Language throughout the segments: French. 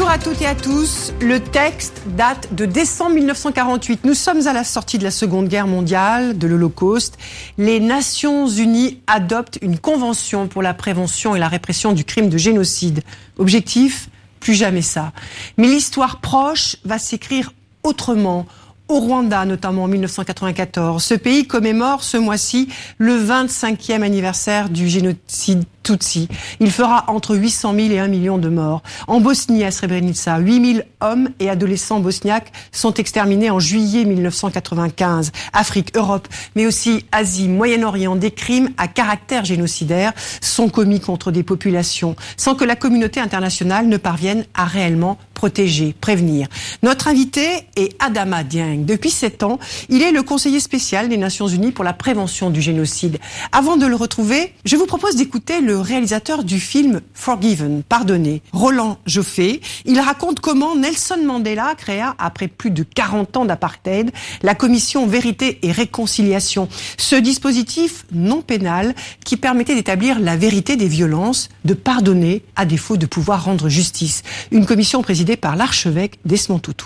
Bonjour à toutes et à tous. Le texte date de décembre 1948. Nous sommes à la sortie de la Seconde Guerre mondiale, de l'Holocauste. Les Nations Unies adoptent une convention pour la prévention et la répression du crime de génocide. Objectif Plus jamais ça. Mais l'histoire proche va s'écrire autrement au Rwanda, notamment en 1994. Ce pays commémore ce mois-ci le 25e anniversaire du génocide Tutsi. Il fera entre 800 000 et 1 million de morts. En Bosnie, à Srebrenica, 8 000 hommes et adolescents bosniaques sont exterminés en juillet 1995. Afrique, Europe, mais aussi Asie, Moyen-Orient, des crimes à caractère génocidaire sont commis contre des populations sans que la communauté internationale ne parvienne à réellement protéger, prévenir. Notre invité est Adama Dieng. Depuis sept ans, il est le conseiller spécial des Nations Unies pour la prévention du génocide. Avant de le retrouver, je vous propose d'écouter le réalisateur du film Forgiven, pardonné, Roland Joffé. Il raconte comment Nelson Mandela créa, après plus de 40 ans d'apartheid, la commission Vérité et Réconciliation. Ce dispositif non pénal qui permettait d'établir la vérité des violences, de pardonner à défaut de pouvoir rendre justice. Une commission présidée par l'archevêque Desmond Tutu.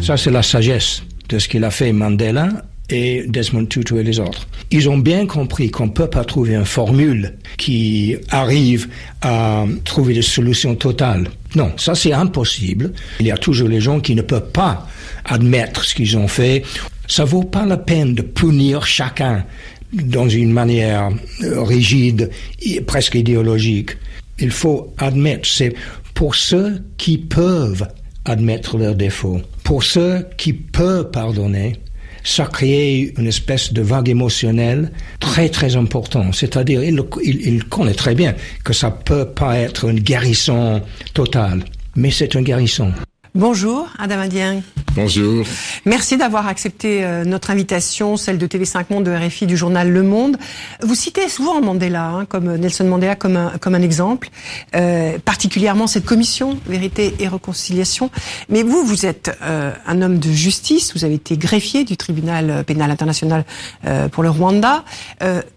Ça, c'est la sagesse de ce qu'il a fait Mandela et Desmond Tutu et les autres. Ils ont bien compris qu'on ne peut pas trouver une formule qui arrive à trouver des solutions totales. Non, ça c'est impossible. Il y a toujours les gens qui ne peuvent pas admettre ce qu'ils ont fait. Ça vaut pas la peine de punir chacun dans une manière euh, rigide, et presque idéologique. Il faut admettre, c'est pour ceux qui peuvent admettre leurs défauts, pour ceux qui peuvent pardonner, ça crée une espèce de vague émotionnelle très très important. C'est-à-dire, il, il, connaît très bien que ça peut pas être une guérison totale, mais c'est une guérison. Bonjour, Adam Indien. Bonjour. Merci d'avoir accepté euh, notre invitation, celle de TV5 Monde, de RFI, du journal Le Monde. Vous citez souvent Mandela, hein, comme Nelson Mandela, comme un, comme un exemple, euh, particulièrement cette commission Vérité et Réconciliation. Mais vous, vous êtes euh, un homme de justice, vous avez été greffier du tribunal pénal international euh, pour le Rwanda.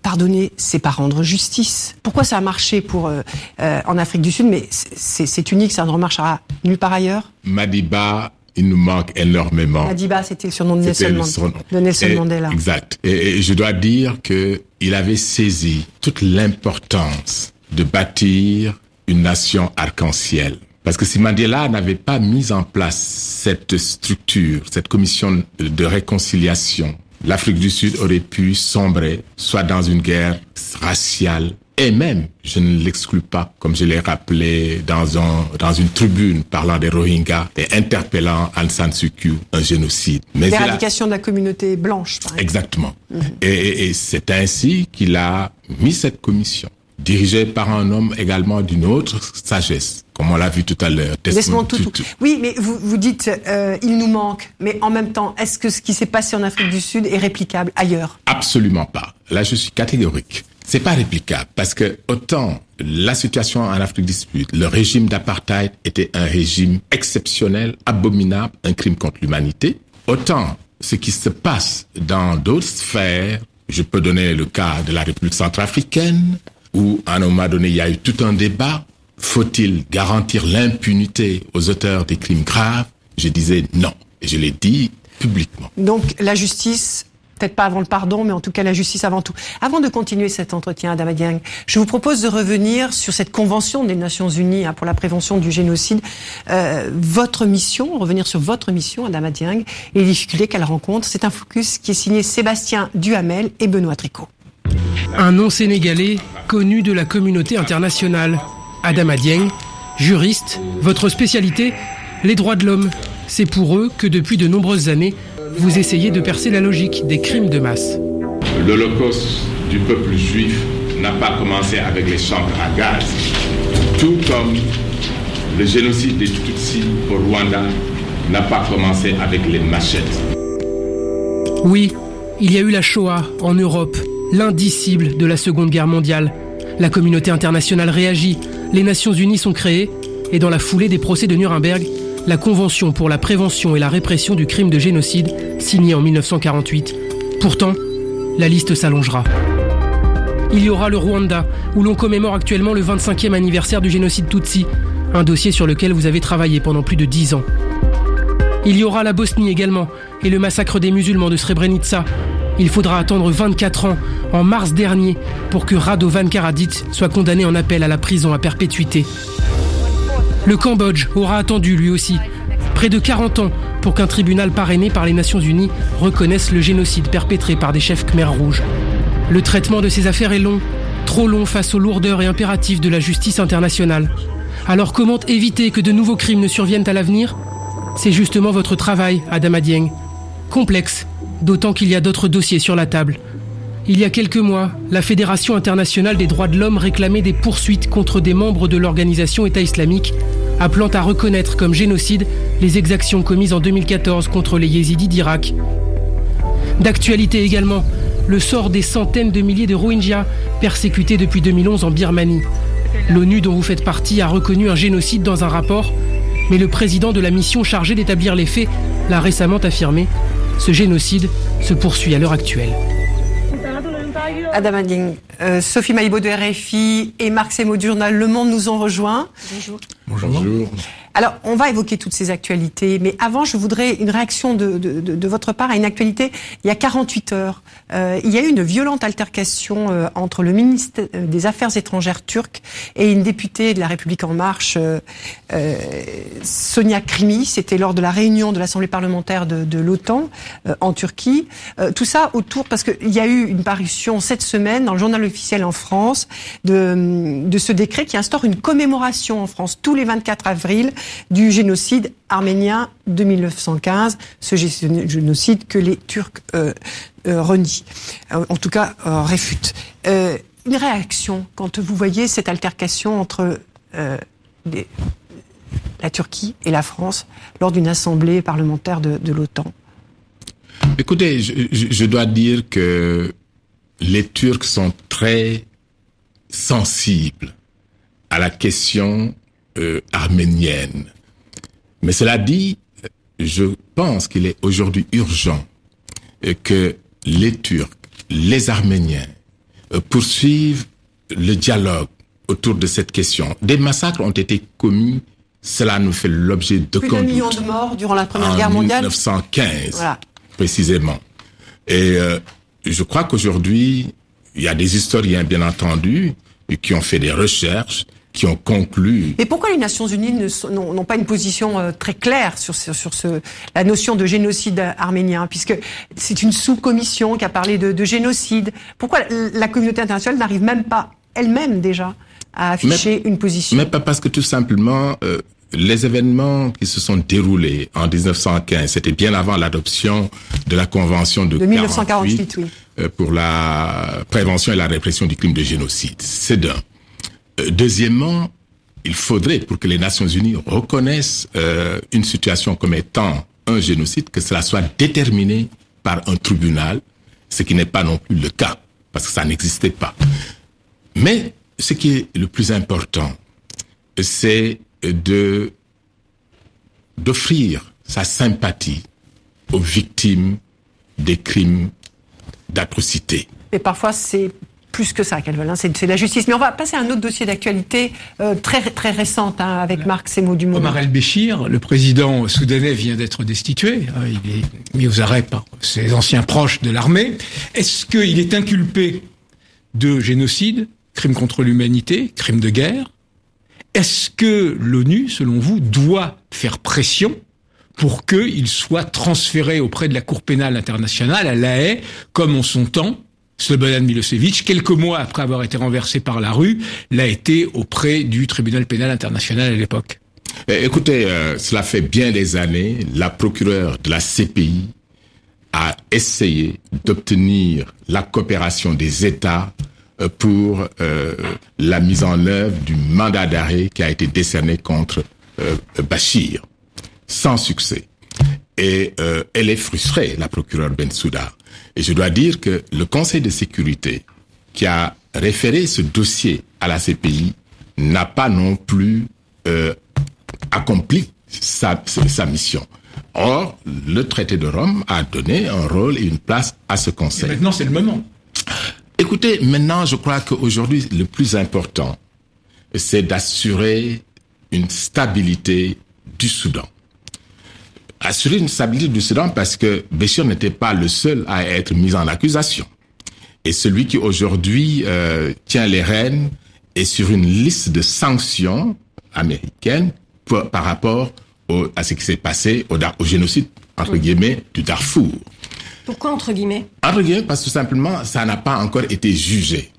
pardonner, c'est pas rendre justice. Pourquoi ça a marché pour en Afrique du Sud, mais c'est unique, ça ne remarchera nulle part ailleurs? Madiba, il nous manque énormément. Madiba, c'était le surnom de Nelson, de Nelson Mandela. Exact. Et, je dois dire que il avait saisi toute l'importance de bâtir une nation arc-en-ciel. Parce que si Mandela n'avait pas mis en place cette structure, cette commission de réconciliation, l'Afrique du Sud aurait pu sombrer soit dans une guerre raciale, et même, je ne l'exclus pas, comme je l'ai rappelé dans, un, dans une tribune parlant des Rohingyas et interpellant Aung San Suu Kyi, un génocide. L'éradication de la communauté blanche, par exemple. Exactement. Mhm. Et, et c'est ainsi qu'il a mis cette commission, dirigée par un homme également d'une autre sagesse, comme on l'a vu tout à l'heure. Desmond Tutu. Oui, mais vous, vous dites, euh, il nous manque, mais en même temps, est-ce que ce qui s'est passé en Afrique du Sud est réplicable ailleurs? Absolument pas. Là, je suis catégorique c'est pas réplicable parce que autant la situation en Afrique du Sud, le régime d'apartheid était un régime exceptionnel, abominable, un crime contre l'humanité, autant ce qui se passe dans d'autres sphères, je peux donner le cas de la République centrafricaine, où à un moment donné il y a eu tout un débat, faut-il garantir l'impunité aux auteurs des crimes graves? Je disais non, et je l'ai dit publiquement. Donc la justice peut-être pas avant le pardon, mais en tout cas la justice avant tout. Avant de continuer cet entretien, Adama Dieng, je vous propose de revenir sur cette convention des Nations Unies hein, pour la prévention du génocide. Euh, votre mission, revenir sur votre mission, Adama Dieng, et les difficultés qu'elle rencontre. C'est un focus qui est signé Sébastien Duhamel et Benoît Tricot. Un nom sénégalais connu de la communauté internationale. Adama Dieng, juriste, votre spécialité, les droits de l'homme. C'est pour eux que depuis de nombreuses années, vous essayez de percer la logique des crimes de masse. L'Holocauste du peuple juif n'a pas commencé avec les chambres à gaz, tout comme le génocide des Tutsis au Rwanda n'a pas commencé avec les machettes. Oui, il y a eu la Shoah en Europe, l'indicible de la Seconde Guerre mondiale. La communauté internationale réagit, les Nations Unies sont créées, et dans la foulée des procès de Nuremberg, la Convention pour la prévention et la répression du crime de génocide, signée en 1948. Pourtant, la liste s'allongera. Il y aura le Rwanda, où l'on commémore actuellement le 25e anniversaire du génocide Tutsi, un dossier sur lequel vous avez travaillé pendant plus de dix ans. Il y aura la Bosnie également, et le massacre des musulmans de Srebrenica. Il faudra attendre 24 ans, en mars dernier, pour que Radovan Karadzic soit condamné en appel à la prison à perpétuité. Le Cambodge aura attendu lui aussi, près de 40 ans, pour qu'un tribunal parrainé par les Nations Unies reconnaisse le génocide perpétré par des chefs khmers rouges. Le traitement de ces affaires est long, trop long face aux lourdeurs et impératifs de la justice internationale. Alors comment éviter que de nouveaux crimes ne surviennent à l'avenir? C'est justement votre travail, Adam Dieng. Complexe, d'autant qu'il y a d'autres dossiers sur la table. Il y a quelques mois, la Fédération internationale des droits de l'homme réclamait des poursuites contre des membres de l'organisation État islamique, appelant à reconnaître comme génocide les exactions commises en 2014 contre les yézidis d'Irak. D'actualité également, le sort des centaines de milliers de Rohingyas persécutés depuis 2011 en Birmanie. L'ONU dont vous faites partie a reconnu un génocide dans un rapport, mais le président de la mission chargée d'établir les faits l'a récemment affirmé. Ce génocide se poursuit à l'heure actuelle. Adam Ading, euh, Sophie Maïbo de RFI et Marc Semo du journal Le Monde nous ont rejoints. Bonjour. Bonjour. Alors, on va évoquer toutes ces actualités, mais avant, je voudrais une réaction de, de, votre part à une actualité. Il y a 48 heures, euh, il y a eu une violente altercation euh, entre le ministre des Affaires étrangères turc et une députée de la République en marche, euh, euh Sonia Krimi. C'était lors de la réunion de l'Assemblée parlementaire de, l'OTAN euh, en Turquie. tout ça autour, parce qu'il y a eu une parution cette semaine dans le journal officiel en France de, de ce décret qui instaure une commémoration en France tous les 24 avril du génocide arménien de 1915, ce génocide que les Turcs euh, euh, renient, euh, en tout cas réfutent. une réaction quand vous voyez cette altercation entre la Turquie et la France lors d'une assemblée parlementaire de, l'OTAN? Écoutez, je, dois dire que les Turcs sont très sensibles à la question arménienne. Mais cela dit, je pense qu'il est aujourd'hui urgent que les Turcs, les Arméniens euh, poursuivent le dialogue autour de cette question. Des massacres ont été commis, cela nous fait l'objet de Plus d'un million de morts durant la Première Guerre mondiale. 1915, précisément. Et euh, je crois qu'aujourd'hui, il y a des historiens, bien entendu, qui ont fait des recherches qui ont conclu. Et pourquoi les Nations Unies n'ont pas une position euh, très claire sur, sur, ce, la notion de génocide arménien, puisque c'est une sous-commission qui a parlé de, de, génocide. Pourquoi la communauté internationale n'arrive même pas elle-même déjà à afficher une position? Mais pas parce que tout simplement. Euh, les événements qui se sont déroulés en 1915, c'était bien avant l'adoption de la Convention de, de 1948 oui. Euh, pour la prévention et la répression du crime de génocide. C'est d'un. Euh, deuxièmement, il faudrait, pour que les Nations Unies reconnaissent euh, une situation comme étant un génocide, que cela soit déterminé par un tribunal, ce qui n'est pas non plus le cas, parce que ça n'existait pas. Mais ce qui est le plus important, c'est de d'offrir sa sympathie aux victimes des crimes d'atrocité. Et parfois, c'est plus que ça qu'elles veulent. Hein. C'est la justice. Mais on va passer à un autre dossier d'actualité euh, très très récente hein, avec Marc Semo du Monde. Omar el-Béchir, le président soudanais, vient d'être destitué. Hein. il est mis aux arrêts par ses anciens proches de l'armée. Est-ce qu'il est inculpé de génocide, crime contre l'humanité, crime de guerre? Est-ce que l'ONU, selon vous, doit faire pression pour qu'il soit transféré auprès de la Cour pénale internationale à La Haye, comme en son temps Slobodan Milosevic, quelques mois après avoir été renversé par la rue, l'a été auprès du tribunal pénal international à l'époque. Eh, écoutez, euh, cela fait bien des années, la procureure de la CPI a essayé d'obtenir la coopération des États euh, pour euh, la mise en œuvre du mandat d'arrêt qui a été décerné contre Bachir, sans succès. Et elle est frustrée, la procureure Bensouda. Et je dois dire que le Conseil de sécurité qui a référé ce dossier à la CPI n'a pas non plus euh, accompli sa, sa mission. Or, le traité de Rome a donné un rôle et une place à ce Conseil. maintenant, c'est le moment. Écoutez, maintenant, je crois qu'aujourd'hui, le plus important, c'est d'assurer une stabilité du Soudan. Assurer une stabilité du Soudan parce que Béchir n'était pas le seul à être mis en accusation. Et celui qui aujourd'hui euh, tient les rênes est sur une liste de sanctions américaines par rapport à ce qui s'est passé au, au génocide, entre guillemets, du Darfour. Pourquoi entre guillemets? Entre guillemets, parce que tout simplement, ça n'a pas encore été jugé.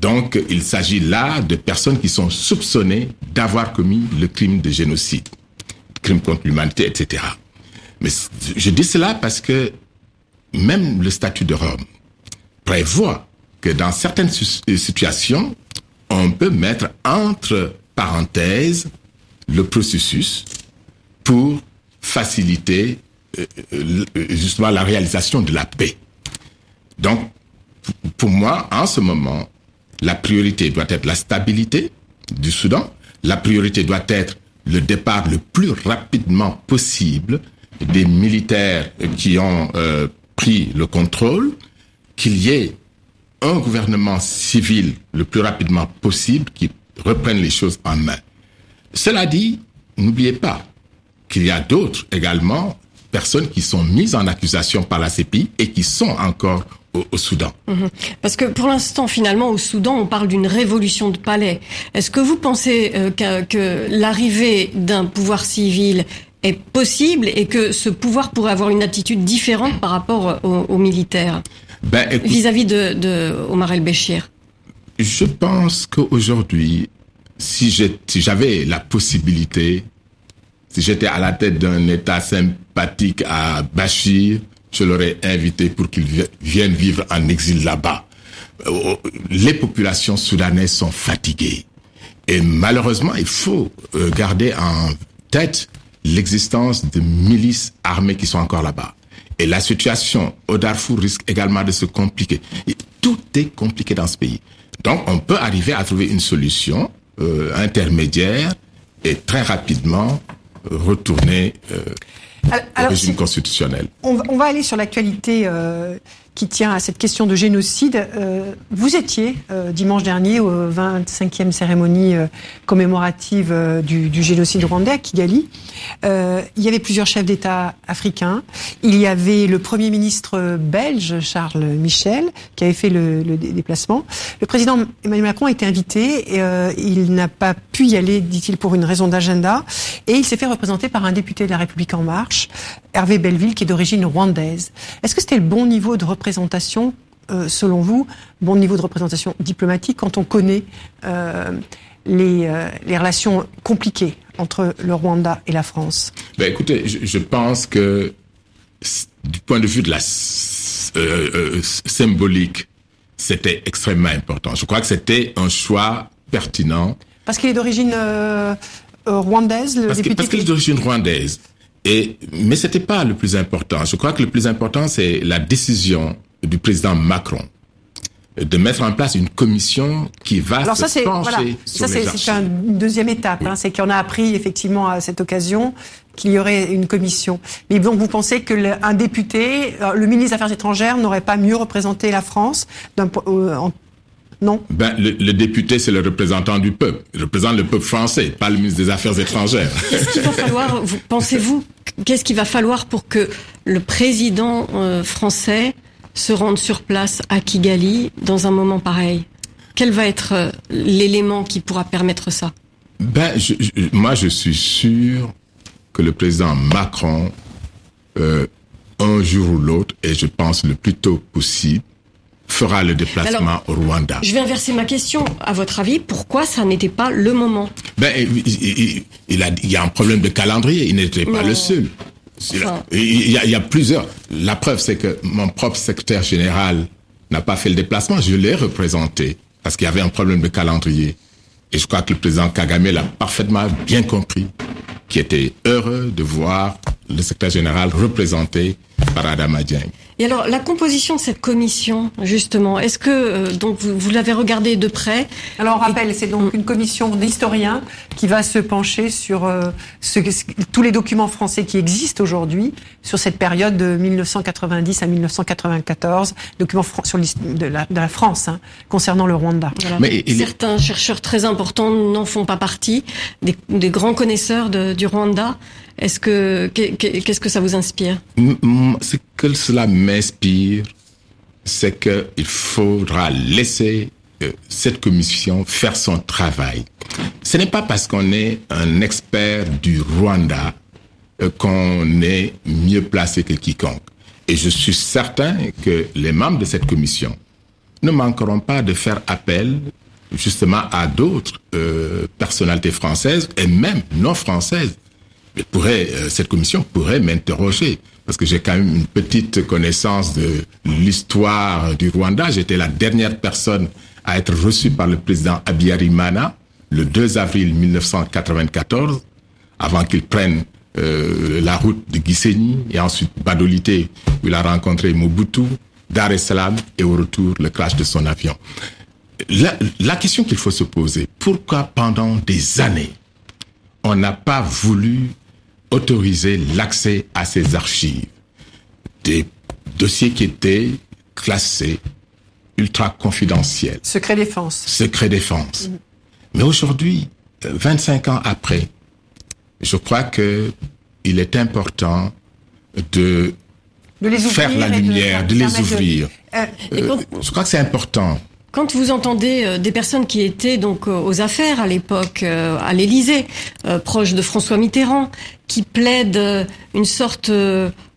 Donc, il s'agit là de personnes qui sont soupçonnées d'avoir commis le crime de génocide, crime contre l'humanité, etc. Mais je dis cela parce que même le statut de Rome prévoit que dans certaines euh, situations, on peut mettre entre parenthèses le processus pour faciliter euh, euh, justement la réalisation de la paix. Donc, pour moi, en ce moment, la priorité doit être la stabilité du Soudan. La priorité doit être le départ le plus rapidement possible des militaires qui ont euh, pris le contrôle, qu'il y ait un gouvernement civil le plus rapidement possible qui reprenne les choses en main. Cela dit, n'oubliez pas qu'il y a d'autres également personnes qui sont mises en accusation par la CPI et qui sont encore au, Soudan. Mhm. Parce que pour l'instant, finalement, au Soudan, on parle d'une révolution de palais. Est-ce que vous pensez euh, que, l'arrivée d'un pouvoir civil est possible et que ce pouvoir pourrait avoir une attitude différente par rapport aux, militaires ben, vis-à-vis de, Omar el-Béchir Je pense qu'aujourd'hui, si j'avais la possibilité, si j'étais à la tête d'un État sympathique à Bachir, je l'aurais invité pour qu'il vienne vivre en exil là-bas. Euh, les populations soudanaises sont fatiguées. Et malheureusement, il faut euh, garder en tête l'existence de milices armées qui sont encore là-bas. Et la situation au Darfour risque également de se compliquer. tout est compliqué dans ce pays. Donc, on peut arriver à trouver une solution euh, intermédiaire et très rapidement retourner au régime constitutionnel. On va, on va, aller sur l'actualité euh, qui tient à cette question de génocide. Euh, vous étiez euh, dimanche dernier aux 25e cérémonie euh, commémorative du, génocide rwandais à Kigali. il y avait plusieurs chefs d'État africains. Il y avait le Premier ministre belge, Charles Michel, qui avait fait le, déplacement. Le président Emmanuel Macron a été invité. Il n'a pas pu y aller, dit-il, pour une raison d'agenda. Et il s'est fait représenter par un député de la République En Marche, Hervé Belleville, qui est d'origine rwandaise. Est-ce que c'était le bon niveau de représentation, euh, selon vous, bon niveau de représentation diplomatique quand on connaît euh, les, euh, les, relations compliquées entre le Rwanda et la France? Ben Écoutez, je, pense que du point de vue de la symbolique, c'était extrêmement important. Je crois que c'était un choix pertinent. Parce qu'il est d'origine rwandaise, le parce député Parce qu'il est d'origine rwandaise. Et, mais c'était pas le plus important. Je crois que le plus important, c'est la décision du président Macron de mettre en place une commission qui va Alors se ça, pencher voilà, sur ça, c'est une deuxième étape. Hein, c'est qu'on a appris effectivement à cette occasion qu'il y aurait une commission. Mais donc vous pensez que le, un député, euh, le ministre des Affaires étrangères, n'aurait pas mieux représenté la France euh, en non. Ben, le, député, c'est le représentant du peuple. Il représente le peuple français, pas le ministre des Affaires étrangères. Qu'est-ce qu'il va falloir, pensez-vous, qu'est-ce qu'il va falloir pour que le président euh, français se rende sur place à Kigali dans un moment pareil? Quel va être euh, l'élément qui pourra permettre ça? Ben, moi, je suis sûr que le président Macron, euh, un jour ou l'autre, et je pense le plus tôt possible, fera le déplacement au Rwanda. Je vais inverser ma question. À votre avis, pourquoi ça n'était pas le moment? Ben, il, il, a, il y a un problème de calendrier. Il n'était pas le seul. Il, y a, il y a plusieurs. La preuve, c'est que mon propre secrétaire général n'a pas fait le déplacement. Je l'ai représenté parce qu'il y avait un problème de calendrier. Et je crois que le président Kagame l'a parfaitement bien compris, qui était heureux de voir le secrétaire général représenté par Adama Dieng. Et alors, la composition de cette commission, justement, est-ce que euh, donc vous, vous l'avez regardée de près Alors, on rappelle, c'est donc une commission d'historiens qui va se pencher sur euh, ce, tous les documents français qui existent aujourd'hui sur cette période de 1990 à 1994, documents sur de la, de la France hein, concernant le Rwanda. Mais certains chercheurs très importants n'en font pas partie, des, des grands connaisseurs de, du Rwanda. Est-ce que qu'est-ce que ça vous inspire? Ce que cela m'inspire, c'est qu'il faudra laisser euh, cette commission faire son travail. Ce n'est pas parce qu'on est un expert du Rwanda euh, qu'on est mieux placé que quiconque. Et je suis certain que les membres de cette commission ne manqueront pas de faire appel justement à d'autres euh, personnalités françaises et même non françaises euh, cette commission pourrait m'interroger parce que j'ai quand même une petite connaissance de l'histoire du Rwanda. J'étais la dernière personne à être reçue par le président Abiyarimana le 2 avril 1994, avant qu'il prenne euh, la route de Gisenyi et ensuite Badolité, où il a rencontré Mobutu, Dar es Salaam et au retour le crash de son avion. La question qu'il faut se poser, pourquoi pendant des années on n'a pas voulu autoriser l'accès à ces archives. Des dossiers qui étaient classés ultra confidentiels. Secret défense. Secret défense. Mm. Mais aujourd'hui, 25 ans après, je crois que il est important de, faire la lumière, de, les ouvrir. Euh, euh, je crois que c'est important. Quand vous entendez euh, des personnes qui étaient donc euh, aux affaires à l'époque à l'Élysée, proches de François Mitterrand, qui plaident une sorte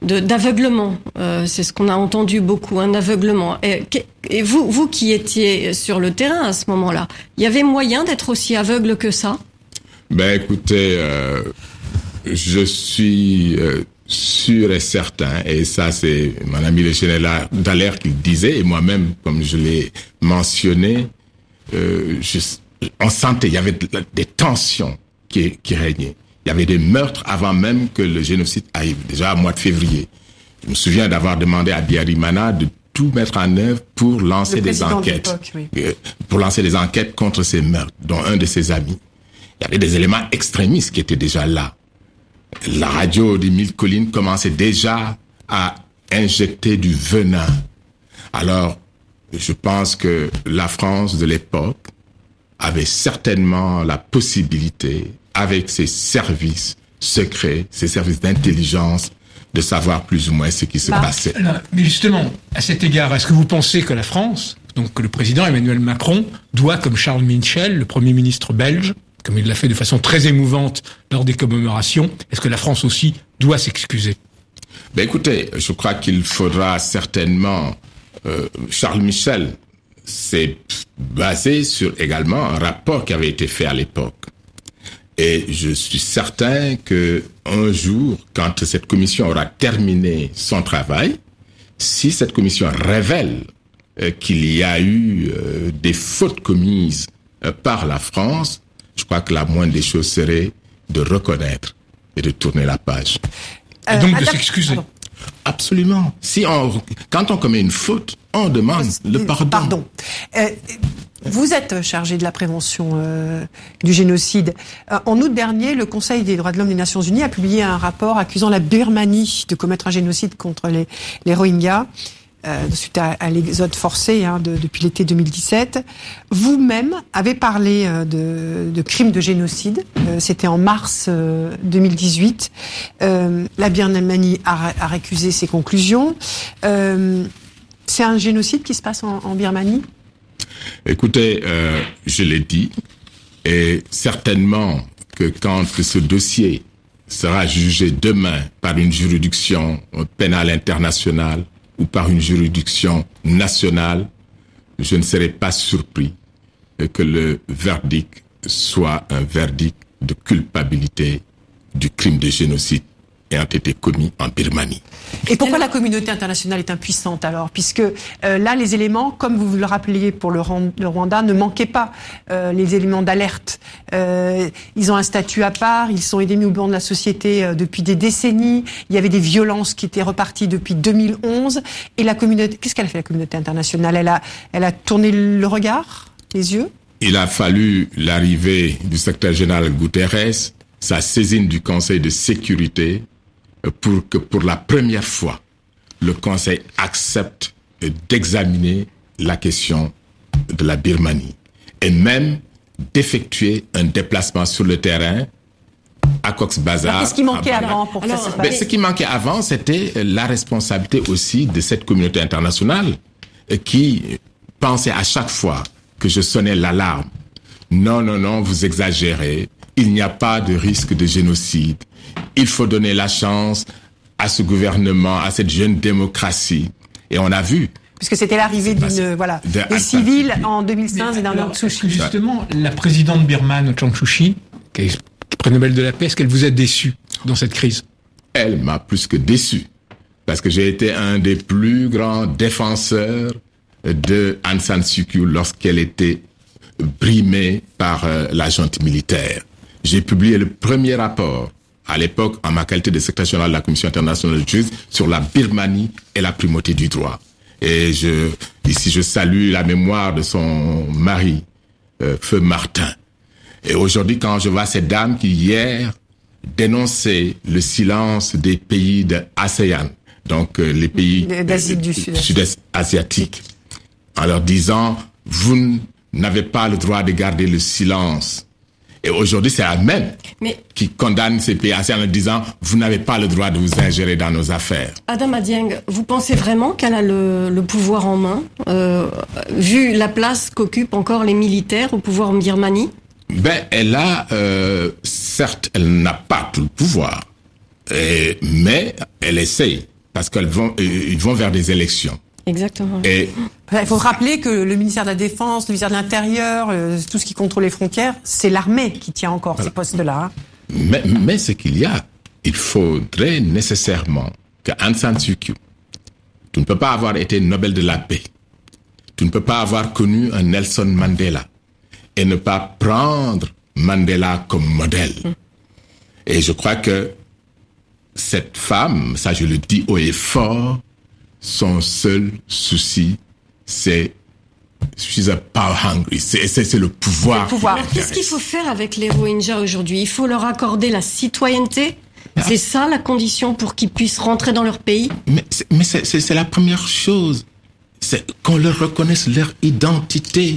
d'aveuglement, c'est ce qu'on a entendu beaucoup, un aveuglement. Et, vous, vous qui étiez sur le terrain à ce moment-là, il y avait moyen d'être aussi aveugle que ça? Ben écoutez, je suis sûr et certain, et ça c'est mon ami le général Dallaire qui le disait, et moi-même, comme je l'ai mentionné, euh, je, on sentait, il y avait des tensions qui, qui régnaient. Il y avait des meurtres avant même que le génocide arrive, déjà au mois de février. Je me souviens d'avoir demandé à Biarimana de tout mettre en œuvre pour lancer des enquêtes, euh, pour lancer des enquêtes contre ces meurtres, dont un de ses amis. Il y avait des éléments extrémistes qui étaient déjà là la radio des mille collines commençait déjà à injecter du venin. Alors, je pense que la France de l'époque avait certainement la possibilité, avec ses services secrets, ses services d'intelligence, de savoir plus ou moins ce qui se bah, passait. mais justement, à cet égard, est-ce que vous pensez que la France, donc que le président Emmanuel Macron, doit, comme Charles Michel, le Premier ministre belge, comme il l'a fait de façon très émouvante lors des commémorations. Est-ce que la France aussi doit s'excuser? Ben écoutez, je crois qu'il faudra certainement. Euh, Charles Michel s'est basé sur également un rapport qui avait été fait à l'époque. Et je suis certain que un jour, quand cette commission aura terminé son travail, si cette commission révèle euh, qu'il y a eu euh, des fautes commises par la France, je crois que la moindre des choses serait de reconnaître et de tourner la page. et donc de euh, s'excuser. Absolument. Si on, quand on commet une faute, on demande le pardon. Pardon. Euh, vous êtes chargé de la prévention euh, du génocide. en août dernier, le Conseil des droits de l'homme des Nations Unies a publié un rapport accusant la Birmanie de commettre un génocide contre les, les Rohingyas euh, suite à, l'exode forcé hein, de, depuis l'été 2017. Vous-même avez parlé euh, de, crimes de génocide. Euh, C'était en mars 2018. Euh, la Birmanie a, récusé ses conclusions. C'est un génocide qui se passe en Birmanie? Écoutez, je l'ai dit, et certainement que quand ce dossier sera jugé demain par une juridiction pénale internationale, ou par une juridiction nationale, je ne serais pas surpris que le verdict soit un verdict de culpabilité du crime de génocide ayant été commis en Birmanie. Et pourquoi la communauté internationale est impuissante alors? Puisque euh, là, les éléments, comme vous le rappeliez pour le, Rwanda, ne manquaient pas euh, les éléments d'alerte. Euh, ils ont un statut à part, ils sont aidés au banc de la société depuis des décennies. Il y avait des violences qui étaient reparties depuis 2011. Et la communauté, qu'est-ce qu'elle a fait la communauté internationale? Elle a, elle a tourné le regard, les yeux? Il a fallu l'arrivée du secrétaire général Guterres, sa saisine du Conseil de sécurité pour que pour la première fois, le Conseil accepte d'examiner la question de la Birmanie et même d'effectuer un déplacement sur le terrain à Cox's Bazar. Qu'est-ce qui manquait avant pour ça ben, Ce qui manquait avant, c'était la responsabilité aussi de cette communauté internationale qui pensait à chaque fois que je sonnais l'alarme. Non, non, non, vous exagérez. Il n'y a pas de risque de génocide il faut donner la chance à ce gouvernement, à cette jeune démocratie. Et on a vu. Puisque c'était l'arrivée d'une voilà des civils en 2015 et d'un Suu Justement, la présidente birmane Chang Suu qui est prix Nobel de la paix, est-ce qu'elle vous a déçu dans cette crise? Elle m'a plus que déçu parce que j'ai été un des plus grands défenseurs de Aung San Suu Kyi lorsqu'elle était brimée par euh, la junte militaire. J'ai publié le premier rapport à l'époque en ma qualité de secrétaire général de la Commission internationale de justice sur la Birmanie et la primauté du droit. Et je, ici, je salue la mémoire de son mari, euh, Feu Martin. Et aujourd'hui, quand je vois cette dame qui hier dénonçait le silence des pays de ASEAN, donc euh, les pays d'Asie du sud-est asiatique, en leur disant, vous n'avez pas le droit de garder le silence et aujourd'hui, c'est elle-même qui condamne ces pays en disant vous n'avez pas le droit de vous ingérer dans nos affaires. Adam Adieng, vous pensez vraiment qu'elle a le, pouvoir en main, euh, vu la place qu'occupent encore les militaires au pouvoir en Birmanie? Ben, elle a, euh, certes, elle n'a pas tout le pouvoir, mais elle essaye parce qu'ils vont, ils vont vers des élections. Exactement. Et il faut rappeler que le ministère de la Défense, le ministère de l'Intérieur, euh, tout ce qui contrôle les frontières, c'est l'armée qui tient encore ces postes-là. Hein. Mais, mais ce qu'il y a, il faudrait nécessairement que Aung San Suu Kyi, tu ne peux pas avoir été Nobel de la paix, tu ne peux pas avoir connu un Nelson Mandela et ne pas prendre Mandela comme modèle. Et je crois que cette femme, ça je le dis haut et fort, son seul souci, c'est She's a power hungry. C'est le pouvoir. Le pouvoir. Qu'est-ce qu'il faut faire avec les Rohingyas aujourd'hui? Il faut leur accorder la citoyenneté? Ah. C'est ça la condition pour qu'ils puissent rentrer dans leur pays? Mais, mais c'est la première chose. C'est qu'on leur reconnaisse leur identité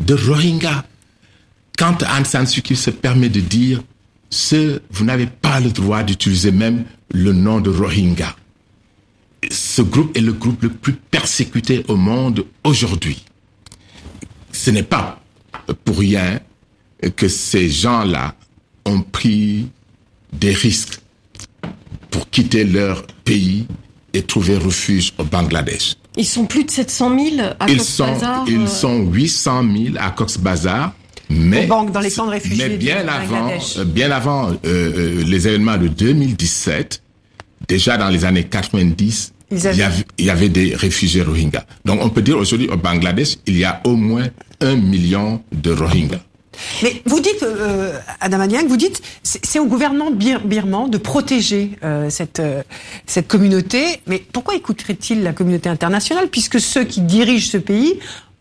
de Rohingya. Quand Aung San Suu Kyi se permet de dire, ce, vous n'avez pas le droit d'utiliser même le nom de Rohingya ce groupe est le groupe le plus persécuté au monde aujourd'hui. Ce n'est pas pour rien que ces gens-là ont pris des risques pour quitter leur pays et trouver refuge au Bangladesh. Ils sont plus de 700 000 à ils sont, Bazar. Ils euh. sont 800 000 à Cox's Bazar. Mais, dans les camps de réfugiés mais bien avant, euh, bien avant euh, les événements de 2017, déjà dans les années 90, il, y avait, des réfugiés Rohingyas. Donc on peut dire aujourd'hui au Bangladesh, il y a au moins un million de Rohingyas. Mais vous dites, euh, Adam vous dites, c'est au gouvernement birman de protéger euh, cette euh, cette communauté. Mais pourquoi écouterait-il la communauté internationale, puisque ceux qui dirigent ce pays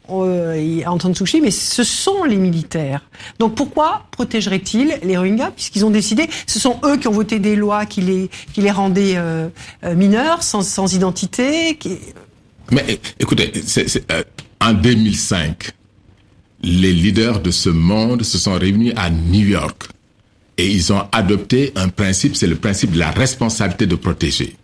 euh, Aung San Suu mais ce sont les militaires. Donc pourquoi protégeraient-ils les Rohingyas puisqu'ils ont décidé, ce sont eux qui ont voté des lois qui les qui les rendaient euh, euh, mineurs, sans, identité. Mais écoutez, euh, en 2005, les leaders de ce monde se sont réunis à New York et ils ont adopté un principe, c'est le principe de la responsabilité de protéger.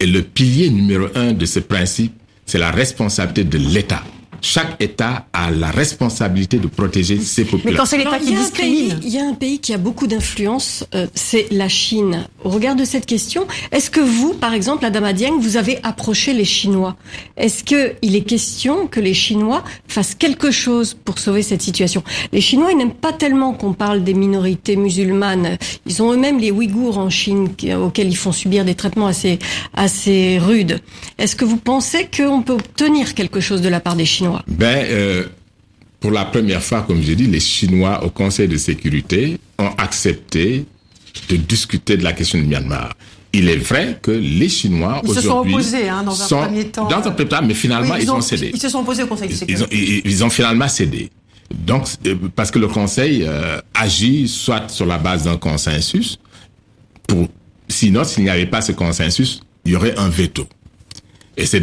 Et le pilier numéro un de ce principe, c'est la responsabilité de l'État chaque État a la responsabilité de protéger ses populations. Mais quand c'est l'État qui discrimine. Il y a un pays qui a beaucoup d'influence, euh, c'est la Chine. Au regard de cette question, est-ce que vous, par exemple, Adama Dieng, vous avez approché les Chinois? Est-ce que il est question que les Chinois fassent quelque chose pour sauver cette situation Les Chinois, ils n'aiment pas tellement qu'on parle des minorités musulmanes. Ils ont eux-mêmes les Ouïghours en Chine auxquels ils font subir des traitements assez assez rudes. Est-ce que vous pensez qu'on peut obtenir quelque chose de la part des Chinois? Ben, euh, pour la première fois, comme j'ai dit, les Chinois au Conseil de sécurité ont accepté de discuter de la question du Myanmar. Il est vrai que les Chinois ils se sont opposés hein, dans un premier temps. Dans un premier temps, mais finalement oui, ils, ont, cédé. Ils se sont opposés au Conseil de sécurité. Ils ont, ils ont finalement cédé. Donc, euh, parce que le Conseil euh, agit soit sur la base d'un consensus, pour sinon, s'il n'y avait pas ce consensus, il y aurait un veto. Et c'est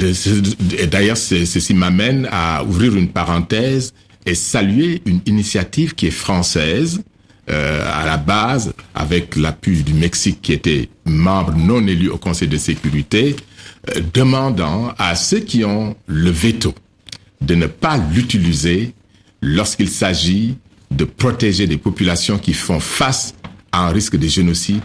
d'ailleurs ceci m'amène à ouvrir une parenthèse et saluer une initiative qui est française à la base avec l'appui du Mexique qui était membre non élu au Conseil de sécurité, euh, demandant à ceux qui ont le veto de ne pas l'utiliser lorsqu'il s'agit de protéger des populations qui font face à un risque de génocide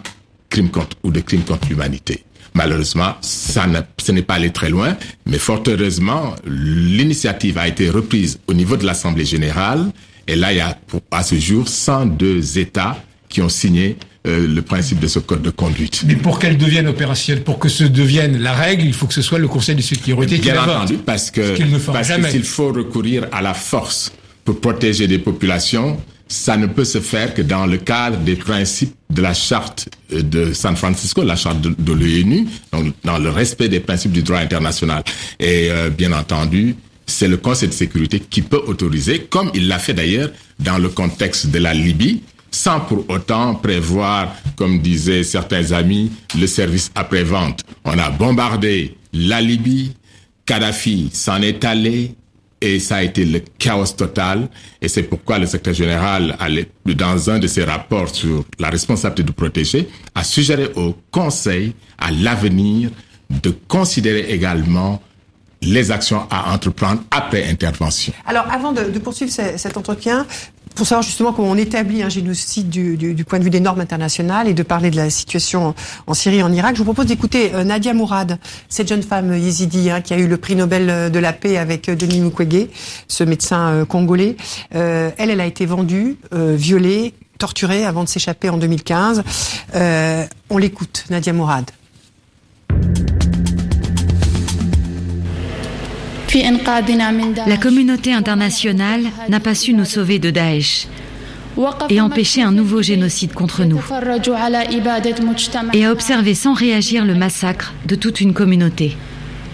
crime contre, ou de crime contre l'humanité. Malheureusement, ça ce n'est pas allé très loin, mais fort heureusement, l'initiative a été reprise au niveau de l'Assemblée générale, et là, il y a à ce jour 102 États qui ont signé euh, le principe de ce code de conduite. Mais pour qu'elle devienne opérationnelle, pour que ce devienne la règle, il faut que ce soit le Conseil de sécurité qui Bien entendu, parce que parce qu'il faut recourir à la force pour protéger des populations, ça ne peut se faire que dans le cadre des principes de la charte de San Francisco, la charte de, de l'ONU, donc dans le respect des principes du droit international. Et euh, bien entendu, c'est le Conseil de sécurité qui peut autoriser, comme il l'a fait d'ailleurs dans le contexte de la Libye, sans pour autant prévoir, comme disaient certains amis, le service après-vente. On a bombardé la Libye, Kadhafi s'en est allé, et ça a été le chaos total. Et c'est pourquoi le secrétaire général, dans un de ses rapports sur la responsabilité de protéger, a suggéré au Conseil, à l'avenir, de considérer également les actions à entreprendre après intervention. Alors, avant de, de poursuivre cet entretien, pour savoir justement comment on établit un génocide du, du, du, point de vue des normes internationales et de parler de la situation en Syrie et en Irak, je vous propose d'écouter euh, Nadia Mourad, cette jeune femme yézidi hein, qui a eu le prix Nobel euh, de la paix avec euh, Denis Mukwege, ce médecin congolais. Euh, elle, elle a été vendue, euh, violée, torturée avant de s'échapper en 2015. on l'écoute, Nadia Mourad. La communauté internationale n'a pas su nous sauver de Daesh et empêcher un nouveau génocide contre nous et a observé sans réagir le massacre de toute une communauté.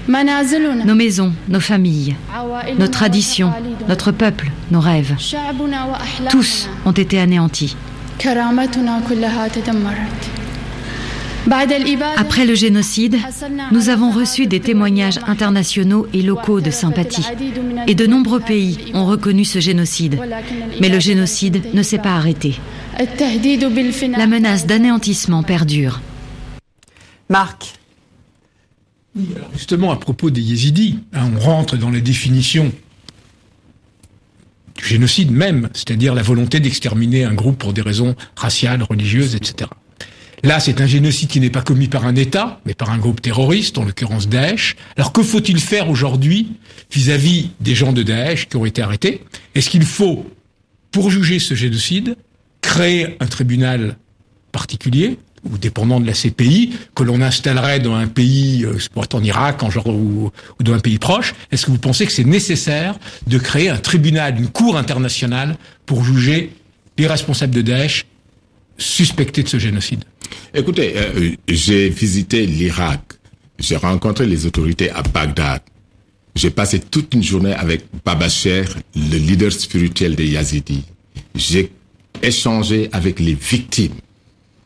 Nos maisons, nos familles, nos traditions, notre peuple, nos rêves, tous ont été anéantis. Après le génocide, nous avons reçu des témoignages internationaux et locaux de sympathie. Et de nombreux pays ont reconnu ce génocide. Mais le génocide ne s'est pas arrêté. La menace d'anéantissement perdure. Marc. Justement, à propos des yézidis, hein, on rentre dans les définitions du génocide même, c'est-à-dire la volonté d'exterminer un groupe pour des raisons raciales, religieuses, etc. Là, c'est un génocide qui n'est pas commis par un État, mais par un groupe terroriste, en l'occurrence Daesh. Alors que faut-il faire aujourd'hui vis-à-vis des gens de Daesh qui ont été arrêtés? Est-ce qu'il faut, pour juger ce génocide, créer un tribunal particulier ou dépendant de la CPI, que l'on installerait dans un pays, euh, être en Irak, en genre, ou, ou dans un pays proche, est-ce que vous pensez que c'est nécessaire de créer un tribunal, une cour internationale pour juger les responsables de Daesh suspectés de ce génocide? Écoutez, euh, j'ai visité l'Irak, j'ai rencontré les autorités à Bagdad. J'ai passé toute une journée avec Baba Cher, le leader spirituel des Yazidis. J'ai échangé avec les victimes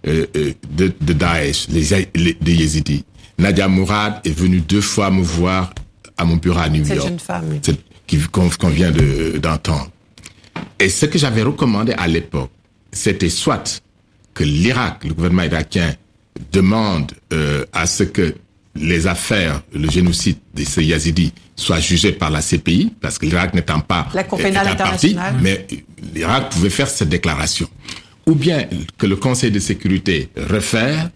euh, euh, de, de, Daesh, les, les, des Yazidis. Nadia Mourad est venue deux fois me voir à mon bureau à New York. jeune femme. oui. Qu'on qu vient d'entendre. Et ce que j'avais recommandé à l'époque, c'était soit que l'Irak, le gouvernement irakien, demande euh, à ce que les affaires, le génocide de ces Yazidis soit jugé par la CPI, parce que l'Irak n'étant pas la Cour pénale internationale, mais l'Irak pouvait faire cette déclaration. Ou bien que le Conseil de sécurité refaire,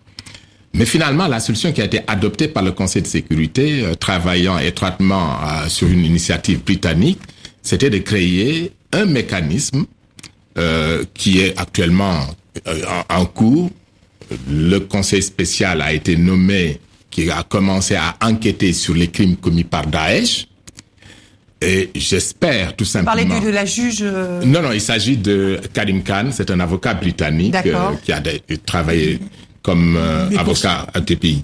mais finalement, la solution qui a été adoptée par le Conseil de sécurité, euh, travaillant étroitement euh, sur une initiative britannique, c'était de créer un mécanisme euh, qui est actuellement en, en cours. Le Conseil spécial a été nommé qui a commencé à enquêter sur les crimes commis par Daesh. Et j'espère tout simplement. Vous parlez de la juge. Euh, non, non, il s'agit de Karim Khan. C'est un avocat britannique euh, qui a travaillé comme euh, avocat à TPY.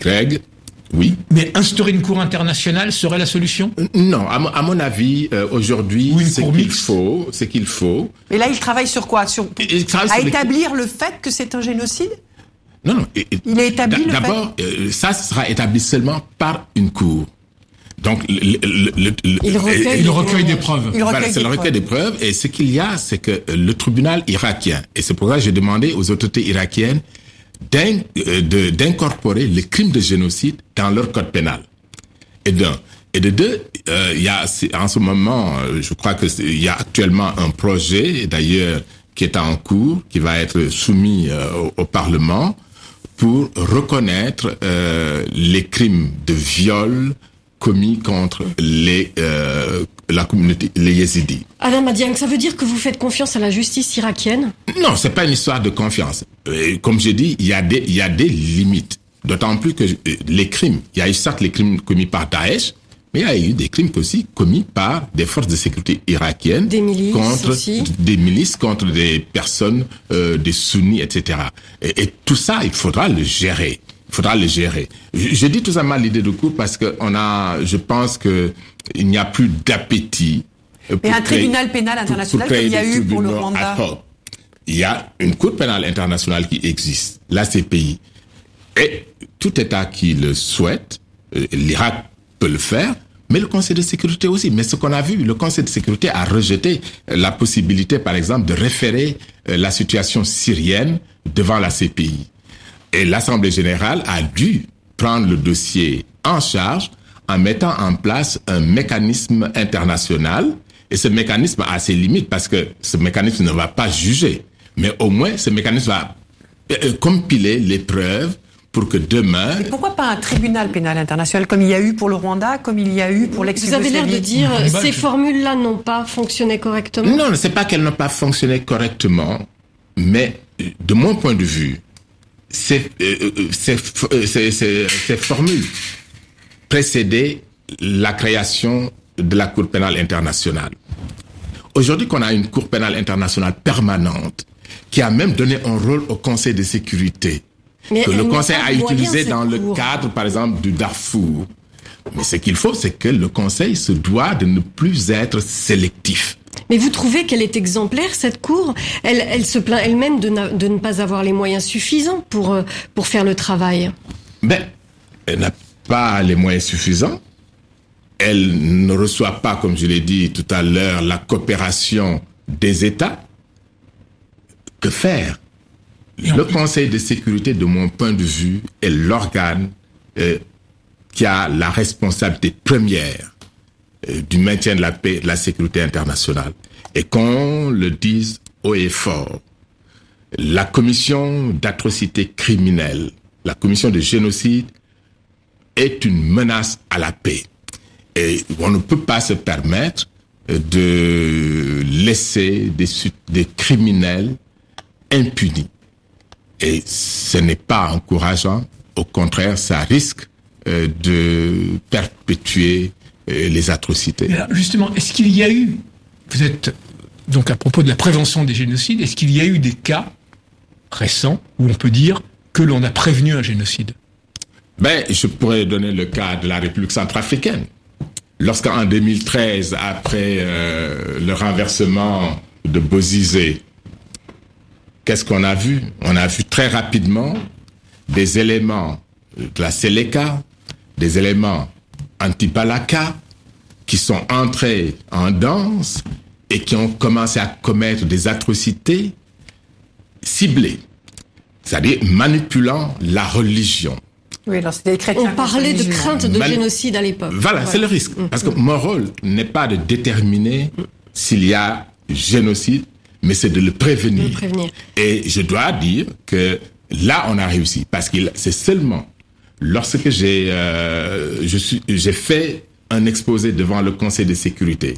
Oui. Mais instaurer une cour internationale serait la solution? Non, à, mon avis, aujourd'hui, ce qu'il faut, c'est qu'il faut. Mais là, il travaille sur quoi? Sur à établir le fait que c'est un génocide? Non, non. Il est établi. D'abord, euh, ça sera établi seulement par une cour. Donc, le, le, il recueille, des preuves. Voilà, c'est le recueil des preuves. Et ce qu'il y a, c'est que le tribunal irakien, et c'est pour ça que j'ai demandé aux autorités irakiennes euh, d'incorporer les crimes de génocide dans leur code pénal. Et d'un. Et de deux, euh, il y a en ce moment, je crois que il y a actuellement un projet, d'ailleurs, qui est en cours, qui va être soumis au Parlement, pour reconnaître euh, les crimes de viol commis contre les euh, la communauté les yézidis. Alain Madiang, ça veut dire que vous faites confiance à la justice irakienne? Non, c'est pas une histoire de confiance. Euh, comme j'ai dit, il y a des il y a des limites. D'autant plus que euh, les crimes, il y a eu certes les crimes commis par Daesh, mais il y a eu des crimes aussi commis par des forces de sécurité irakiennes des milices contre des milices contre des personnes, euh, des sunnis, etc. Et, et, tout ça, il faudra le gérer. Il faudra le gérer. Je, je dis tout simplement l'idée de coup parce que on a, je pense que il n'y a plus d'appétit. Mais un tribunal pénal international comme il y a eu pour le Rwanda. Il y a une cour pénale internationale qui existe, la CPI. Et tout État qui le souhaite, euh, l'Irak peut le faire, mais le Conseil de sécurité aussi. Mais ce qu'on a vu, le Conseil de sécurité a rejeté euh, la possibilité, par exemple, de référer euh, la situation syrienne devant la CPI. Et l'Assemblée générale a dû prendre le dossier en charge en mettant en place un mécanisme international. Et ce mécanisme a ses limites parce que ce mécanisme ne va pas juger. Mais au moins, ce mécanisme va euh, compiler les preuves pour que demain... Et pourquoi pas un tribunal pénal international comme il y a eu pour le Rwanda, comme il y a eu pour lex Vous avez l'air de dire ces formules-là n'ont pas fonctionné correctement Non, c'est pas qu'elles n'ont pas fonctionné correctement, mais de mon point de vue, ces, euh, euh, ces, euh, ces, ces formules précédaient la création de la Cour pénale internationale. Aujourd'hui qu'on a une Cour pénale internationale permanente, qui a même donné un rôle au Conseil de sécurité, que le Conseil a utilisé dans le cadre, par exemple, du Darfour. Mais ce qu'il faut, c'est que le Conseil se doit de ne plus être sélectif. Mais vous trouvez qu'elle est exemplaire, cette Cour? Elle, elle se plaint elle-même de, de, ne pas avoir les moyens suffisants pour, euh, pour faire le travail. Ben, elle n'a pas les moyens suffisants. Elle ne reçoit pas, comme je l'ai dit tout à l'heure, la coopération des États. Que faire? Le Conseil de sécurité, de mon point de vue, est l'organe euh, qui a la responsabilité première euh, du maintien de la paix et de la sécurité internationale. Et qu'on le dise haut et fort, la commission d'atrocités criminelles, la commission de génocide, est une menace à la paix. Et on ne peut pas se permettre de laisser des, des criminels impunis. Et ce n'est pas encourageant. Au contraire, ça risque euh, de perpétuer euh, les atrocités. justement, est-ce qu'il y a eu, vous êtes donc à propos de la prévention des génocides, est-ce qu'il y a eu des cas récents où on peut dire que l'on a prévenu un génocide? Ben, je pourrais donner le cas de la République centrafricaine. Lorsqu'en 2013, après euh, le renversement de Bozizé, qu'est-ce qu'on a vu? On a vu très rapidement des éléments de la Seleka, des éléments anti-Balaka, qui sont entrés en danse et qui ont commencé à commettre des atrocités ciblées, c'est-à-dire manipulant la religion. Oui, alors c'était les chrétiens. On parlait de crainte de génocide à l'époque. Voilà, c'est le risque. Mm. Parce que mon rôle n'est pas de déterminer s'il y a génocide, mais c'est de le prévenir. Le prévenir. Et je dois dire que là, on a réussi. Parce que c'est seulement lorsque j'ai euh, j'ai fait un exposé devant le Conseil de sécurité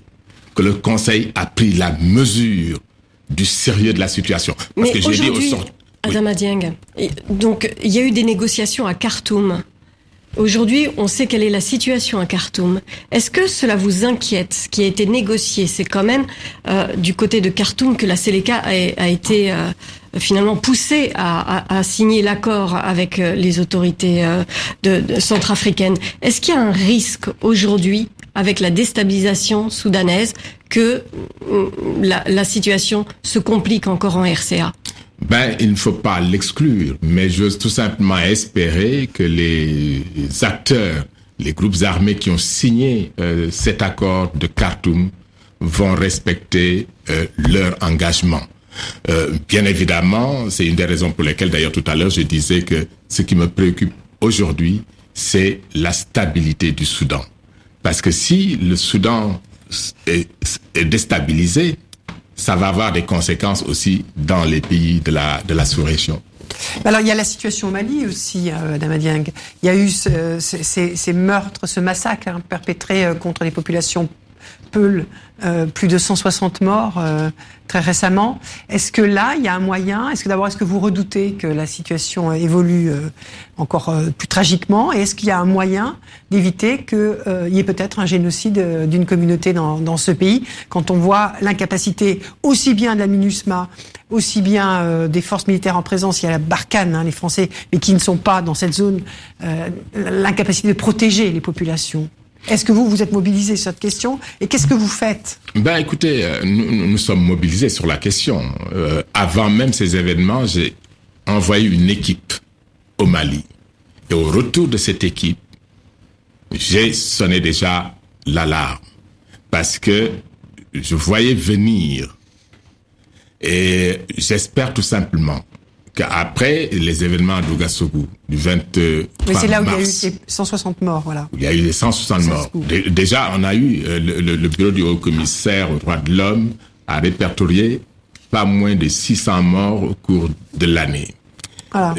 que le Conseil a pris la mesure du sérieux de la situation. Parce Mais que j'ai dit aux sortes... Adama Dieng, donc il y a eu des négociations à Khartoum. Aujourd'hui, on sait quelle est la situation à Khartoum. Est-ce que cela vous inquiète Ce qui a été négocié, c'est quand même euh, du côté de Khartoum que la Séléka a, a été euh, finalement poussée à, à, signer l'accord avec euh, les autorités euh, de, de centrafricaines. Est-ce qu'il y a un risque aujourd'hui avec la déstabilisation soudanaise que la, la situation se complique encore en RCA ben, il ne faut pas l'exclure, mais j'ose tout simplement espérer que les acteurs, les groupes armés qui ont signé euh, cet accord de Khartoum vont respecter euh, leur engagement. Euh, bien évidemment, c'est une des raisons pour lesquelles, d'ailleurs, tout à l'heure, je disais que ce qui me préoccupe aujourd'hui, c'est la stabilité du Soudan. Parce que si le Soudan est, est déstabilisé, ça va avoir des conséquences aussi dans les pays de la, sous-région. Alors il y a la situation au Mali aussi, euh, Dieng. Il y a eu ce, ces, ces, meurtres, ce massacre hein, perpétré euh, contre les populations Euh, plus de 160 morts euh, très récemment. Est-ce que là, il y a un moyen Est-ce que d'abord, est-ce que vous redoutez que la situation évolue euh, encore plus tragiquement? Et est-ce qu'il y a un moyen d'éviter qu'il y ait peut-être un génocide d'une communauté dans, dans, ce pays? Quand on voit l'incapacité aussi bien de la MINUSMA, aussi bien des forces militaires en présence, il y a la Barkhane, hein, les Français, mais qui ne sont pas dans cette zone, l'incapacité de protéger les populations est-ce que vous, vous êtes mobilisé sur cette question Et qu'est-ce que vous faites Ben écoutez, euh, nous, nous, sommes mobilisés sur la question. Euh, avant même ces événements, j'ai envoyé une équipe au Mali. Et au retour de cette équipe, j'ai sonné déjà l'alarme. Parce que je voyais venir. Et j'espère tout simplement qu'après les événements d'Ougassogou du 23 Mais c'est là où il y a eu 160 morts, voilà. Il y a eu les 160 morts. Déjà, on a eu euh, le, le, bureau du haut commissaire aux droits de l'homme a répertorié pas moins de 600 morts au cours de l'année. Voilà.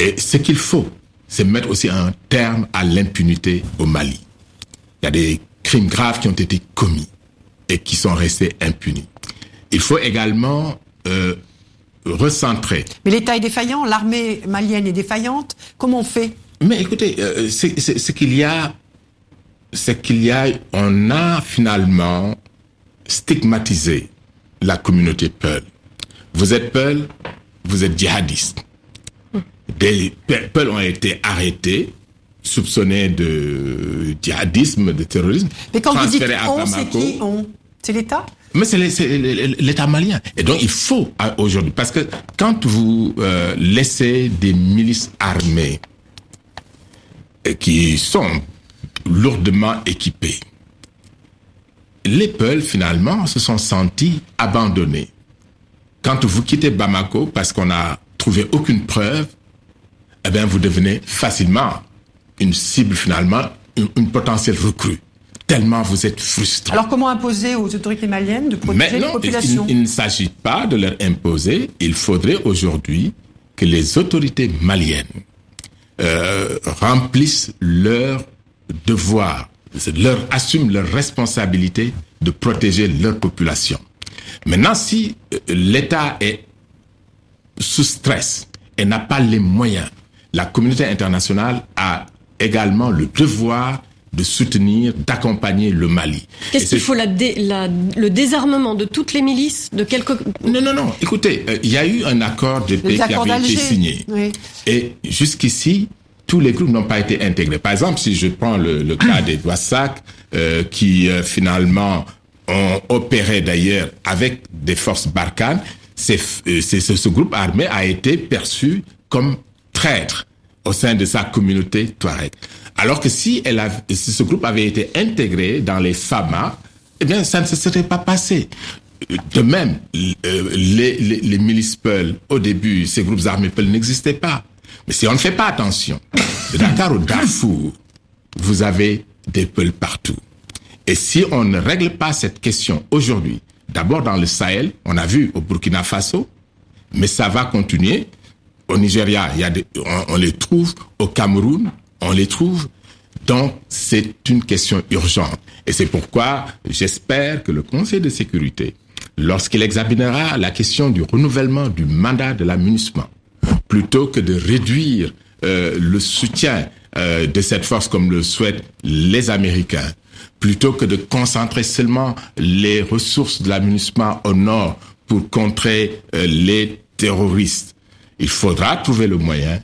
Et ce qu'il faut, c'est mettre aussi un terme à l'impunité au Mali. Il y a des crimes graves qui ont été commis et qui sont restés impunis. Il faut également euh, recentrer. Mais l'État est défaillant, l'armée malienne est défaillante. Comment on fait? Mais écoutez, euh, ce qu'il y a, c'est qu'il y a, on a finalement stigmatisé la communauté Peul. Vous êtes Peul, vous êtes djihadiste. Des Peul ont été arrêtés, soupçonnés de djihadisme, de terrorisme. Mais quand vous dites on, c'est qui on? C'est l'État? Mais c'est l'État malien. Et donc il faut aujourd'hui, parce que quand vous euh, laissez des milices armées qui sont lourdement équipées, les Peuls finalement se sont sentis abandonnés. Quand vous quittez Bamako parce qu'on n'a trouvé aucune preuve, eh bien vous devenez facilement une cible finalement, une potentielle recrue tellement vous êtes frustré. Alors comment imposer aux autorités maliennes de protéger les populations il, il, ne s'agit pas de leur imposer. Il faudrait aujourd'hui que les autorités maliennes euh, remplissent leur devoir, leur assument leur responsabilité de protéger leur population. Maintenant, si euh, l'État est sous stress et n'a pas les moyens, la communauté internationale a également le devoir de soutenir, d'accompagner le Mali. Qu'est-ce qu'il faut la, dé, la, le désarmement de toutes les milices de quelques Non non non, écoutez, euh, il y a eu un accord de paix qui avait été signé. Oui. Et jusqu'ici, tous les groupes n'ont pas été intégrés. Par exemple, si je prends le, le cas des Douassac, euh, qui euh, finalement ont opéré d'ailleurs avec des forces Barkhane, c'est, euh, c'est, ce groupe armé a été perçu comme traître au sein de sa communauté Touareg. Alors que si, ce groupe avait été intégré dans les FAMA, eh bien, ça ne se serait pas passé. De même, euh, les, les, les milices Peul, au début, ces groupes armés Peul n'existaient pas. Mais si on ne fait pas attention, De Dakar au Darfour, vous avez des peuples partout. Et si on ne règle pas cette question aujourd'hui, d'abord dans le Sahel, on a vu au Burkina Faso, mais ça va continuer. Au Nigeria, il y a on, les trouve. Au Cameroun, on les trouve. Donc, c'est une question urgente. Et c'est pourquoi j'espère que le Conseil de sécurité, lorsqu'il examinera la question du renouvellement du mandat de la plutôt que de réduire euh, le soutien euh, de cette force comme le souhaitent les Américains, plutôt que de concentrer seulement les ressources de la au nord pour contrer euh, les terroristes, il faudra trouver le moyen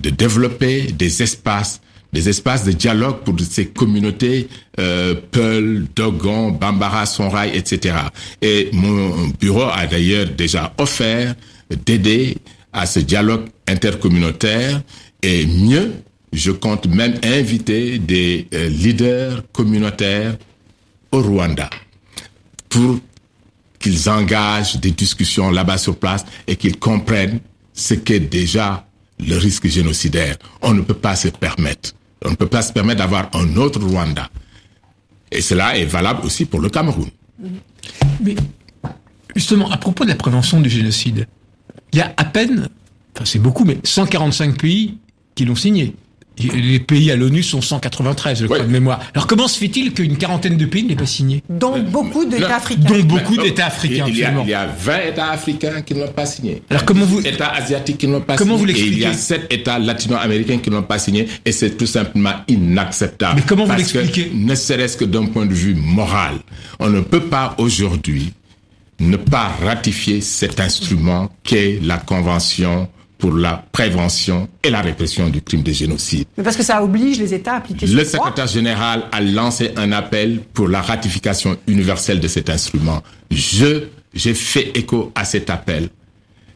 de développer des espaces des espaces de dialogue pour ces communautés euh, Peul, Dogon, Bambara, Sonrai, etc. Et mon bureau a d'ailleurs déjà offert d'aider à ce dialogue intercommunautaire et mieux, je compte même inviter des euh, leaders communautaires au Rwanda pour qu'ils engagent des discussions là-bas sur place et qu'ils comprennent ce qu'est déjà le risque génocidaire. On ne peut pas se permettre. On ne peut pas se permettre d'avoir un autre Rwanda. Et cela est valable aussi pour le Cameroun. Mais justement, à propos de la prévention du génocide, il y a à peine, enfin c'est beaucoup, mais 145 pays qui l'ont signé les pays à l'ONU sont 193, je crois, de mémoire. Alors comment se fait-il qu'une quarantaine de pays n'aient pas signé Dont beaucoup d'États africains. Dont beaucoup d'États africains, il y, a, il y, a, 20 États africains qui n'ont pas signé. Alors comment vous... États asiatiques qui n'ont pas comment signé. Vous l'expliquez et il y a 7 États latino-américains qui n'ont pas signé et c'est tout simplement inacceptable. Mais comment vous l'expliquez Ne serait-ce que d'un point de vue moral. On ne peut pas aujourd'hui ne pas ratifier cet instrument qu'est la Convention pour la prévention et la répression du crime de génocide. Mais parce que ça oblige les États à appliquer ce Le secrétaire général a lancé un appel pour la ratification universelle de cet instrument. Je, j'ai fait écho à cet appel.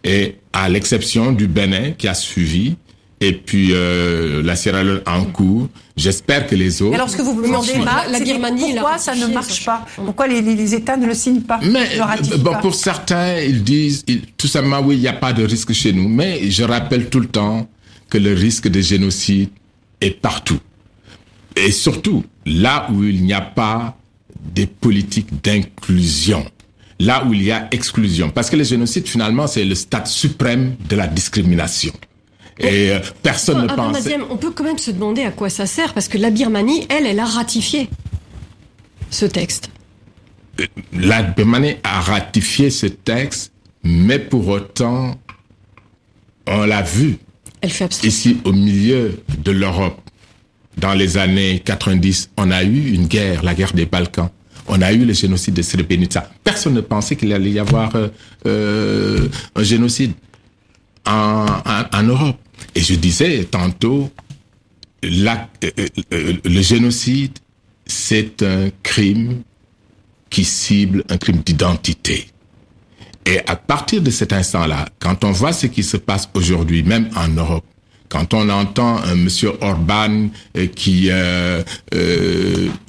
Et à l'exception du Bénin qui a suivi, et puis euh, la Sierra Leone en cours. J'espère que les autres. alors ce que vous vous demandez, la, Birmanie, pourquoi ça ne marche pas? Pourquoi les, les, États ne le signent pas Mais bon, pour certains, ils disent tout simplement oui, il n'y a pas de risque chez nous. Mais je rappelle tout le temps que le risque de génocide est partout, et surtout là où il n'y a pas des politiques d'inclusion là où il y a exclusion. Parce que le génocide, finalement, c'est le stade suprême de la discrimination. Et euh, personne ne pense. On peut quand même se demander à quoi ça sert, parce que la Birmanie, elle, elle a ratifié ce texte. Euh, la Birmanie a ratifié ce texte, mais pour autant, on l'a vu. Elle fait Ici, au milieu de l'Europe, dans les années 90, on a eu une guerre, la guerre des Balkans. On a eu le génocide de Srebrenica. Personne ne pensait qu'il allait y avoir euh, euh un génocide en, en, en Europe. Et je disais tantôt, euh, euh, euh, le génocide, c'est un crime qui cible un crime d'identité. Et à partir de cet instant-là, quand on voit ce qui se passe aujourd'hui, même en Europe, quand on entend un monsieur Orban qui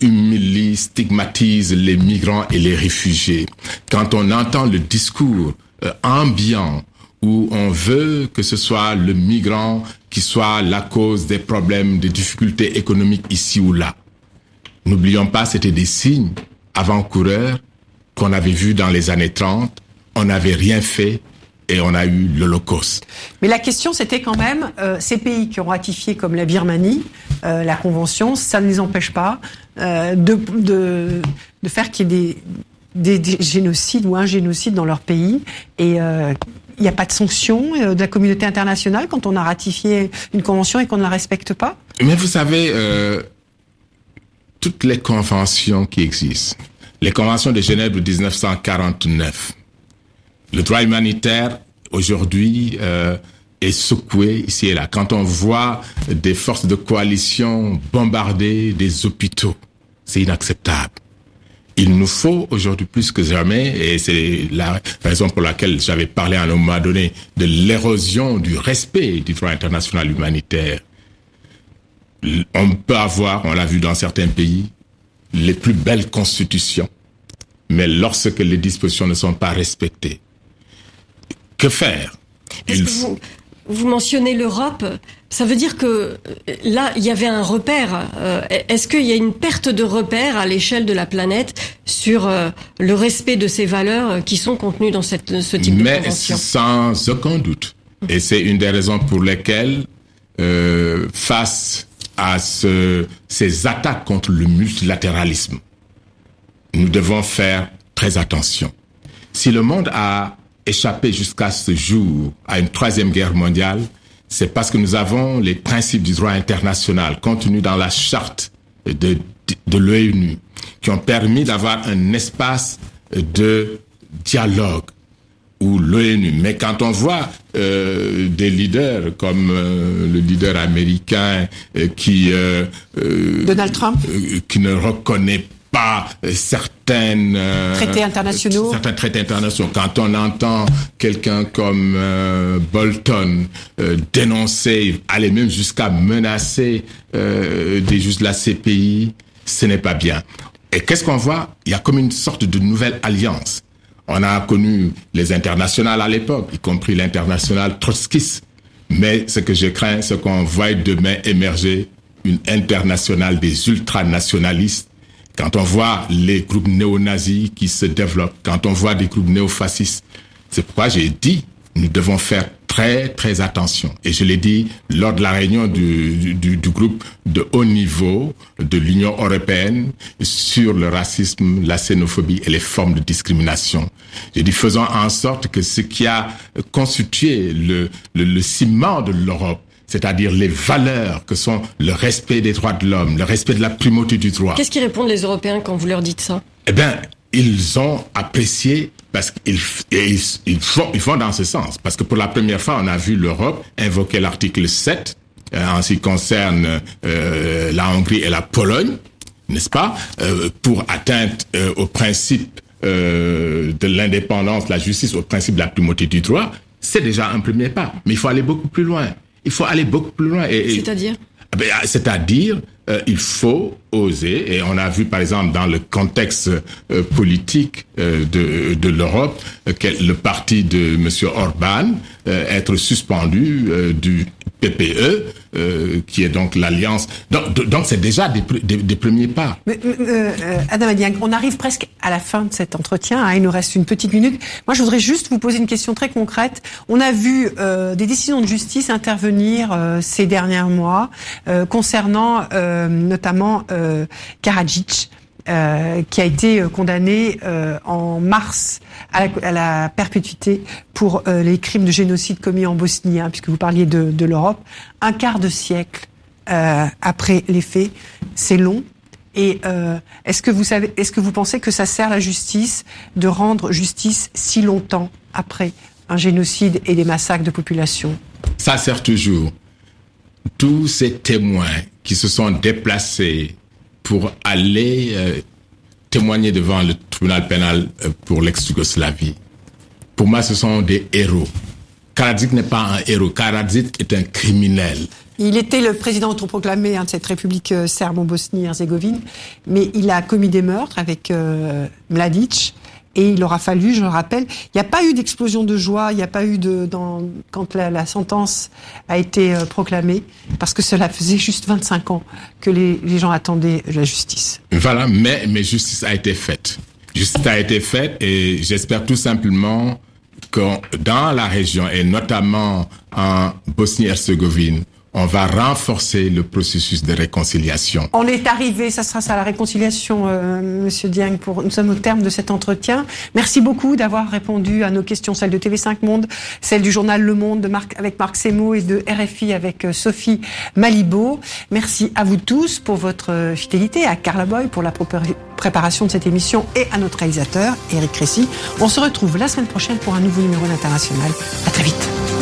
humilie, stigmatise les migrants et les réfugiés, quand on entend le discours ambiant où on veut que ce soit le migrant qui soit la cause des problèmes, des difficultés économiques ici ou là. N'oublions pas, c'était des signes avant-coureurs qu'on avait vus dans les années 30. On n'avait rien fait et on a eu l'Holocauste. Mais la question, c'était quand même, euh, ces pays qui ont ratifié, comme la Birmanie, euh, la Convention, ça ne les empêche pas euh, de, de, de, faire qu'il y ait des, des, génocides ou un génocide dans leur pays. Et il n'y a pas de sanction euh, de la communauté internationale quand on a ratifié une convention et qu'on ne la respecte pas Mais vous savez, euh, toutes les conventions qui existent, les conventions de Genève de 1949, le droit humanitaire aujourd'hui euh, est secoué ici et là. Quand on voit des forces de coalition bombarder des hôpitaux, c'est inacceptable. Il nous faut aujourd'hui plus que jamais, et c'est la raison pour laquelle j'avais parlé à un moment donné de l'érosion du respect du droit international humanitaire. On peut avoir, on l'a vu dans certains pays, les plus belles constitutions, mais lorsque les dispositions ne sont pas respectées, que faire? Il faut... Vous mentionnez l'Europe. Ça veut dire que euh, là, il y avait un repère. Euh, est-ce qu'il y a une perte de repère à l'échelle de la planète sur euh, le respect de ces valeurs qui sont contenues dans cette, ce type Mais de convention? sans aucun doute. Et c'est une des raisons pour lesquelles, euh, face à ce, ces attaques contre le multilatéralisme, nous devons faire très attention. Si le monde a échappé jusqu'à ce jour à une troisième guerre mondiale, c'est parce que nous avons les principes du droit international contenus dans la charte de, de l'ONU qui ont permis d'avoir un espace de dialogue ou l'ONU. Mais quand on voit euh, des leaders comme euh, le leader américain euh, qui Donald Trump qui ne reconnaît pas euh, certaines euh, Traités internationaux. certains traités internationaux. Quand on entend quelqu'un comme euh, Bolton euh, dénoncer, aller même jusqu'à menacer euh, des juges de la CPI, ce n'est pas bien. Et qu'est-ce qu'on voit? Il y a comme une sorte de nouvelle alliance. On a connu les internationales à l'époque, y compris l'international trotskiste. Mais ce que je crains, c'est qu'on voit demain émerger une internationale des ultranationalistes quand on voit les groupes néo-nazis qui se développent, quand on voit des groupes néofascistes, c'est pourquoi j'ai dit, nous devons faire très très attention. Et je l'ai dit lors de la réunion du, groupe de haut niveau de l'Union européenne sur le racisme, la xénophobie et les formes de discrimination. J'ai dit faisons en sorte que ce qui a constitué le ciment de l'Europe, c'est-à-dire les valeurs que sont le respect des droits de l'homme, le respect de la primauté du droit. Qu'est-ce qu'ils répondent les Européens quand vous leur dites ça? Eh bien, ils ont apprécié parce qu'ils ils, ils, font, ils font dans ce sens. Parce que pour la première fois, on a vu l'Europe invoquer l'article 7 euh, en ce qui concerne euh, la Hongrie et la Pologne, n'est-ce pas, euh, pour atteinte au principe de l'indépendance, la justice, au principe de la primauté du droit. C'est déjà un premier pas, mais il faut aller beaucoup plus loin. Il faut aller beaucoup plus loin. Et, C'est-à-dire ben, C'est-à-dire, euh, il faut oser, et on a vu par exemple dans le contexte euh, politique euh, de, de l'Europe, le parti de M. Orban être suspendu du PPE, euh, qui est donc l'alliance. Donc, donc c'est déjà des, des, des premiers pas. Mais, euh, Adam Adiang, on arrive presque à la fin de cet entretien. hein, il nous reste une petite minute. Moi, je voudrais juste vous poser une question très concrète. On a vu euh, des décisions de justice intervenir euh, ces derniers mois euh, concernant euh, notamment Karadzic. Euh, qui a été euh, condamné euh, en mars à la, perpétuité pour les crimes de génocide commis en Bosnie, hein, puisque vous parliez de, l'Europe. Un quart de siècle après les faits, c'est long. Et est-ce que vous savez, est-ce que vous pensez que ça sert la justice de rendre justice si longtemps après un génocide et des massacres de population? Ça sert toujours. Tous ces témoins qui se sont déplacés pour aller euh, témoigner devant le tribunal pénal euh, pour l'ex-Yougoslavie, pour moi, ce sont des héros. Karadzic n'est pas un héros. Karadzic est un criminel. Il était le président autoproclamé hein, de cette république euh, serbe en Bosnie-Herzégovine, mais il a commis des meurtres avec Mladic. Et il aura fallu, je le rappelle, il n'y a pas eu d'explosion de joie, il n'y a pas eu de dans, quand la, la sentence a été euh, proclamée, parce que cela faisait juste 25 ans que les, les gens attendaient la justice. Voilà, mais, mais justice a été faite. Justice a été faite et j'espère tout simplement que dans la région et notamment en Bosnie-Herzégovine, on va renforcer le processus de réconciliation. On est arrivé, ça sera ça la réconciliation, euh, Monsieur Dieng. Pour nous sommes au terme de cet entretien. Merci beaucoup d'avoir répondu à nos questions, celles de TV5 Monde, celles du journal Le Monde de Marc, avec Marc Semo et de RFI avec euh, Sophie Malibaud. Merci à vous tous pour votre euh, fidélité, à Carla Boy pour la préparation de cette émission et à notre réalisateur Eric Crécy. On se retrouve la semaine prochaine pour un nouveau numéro d'International. À très vite.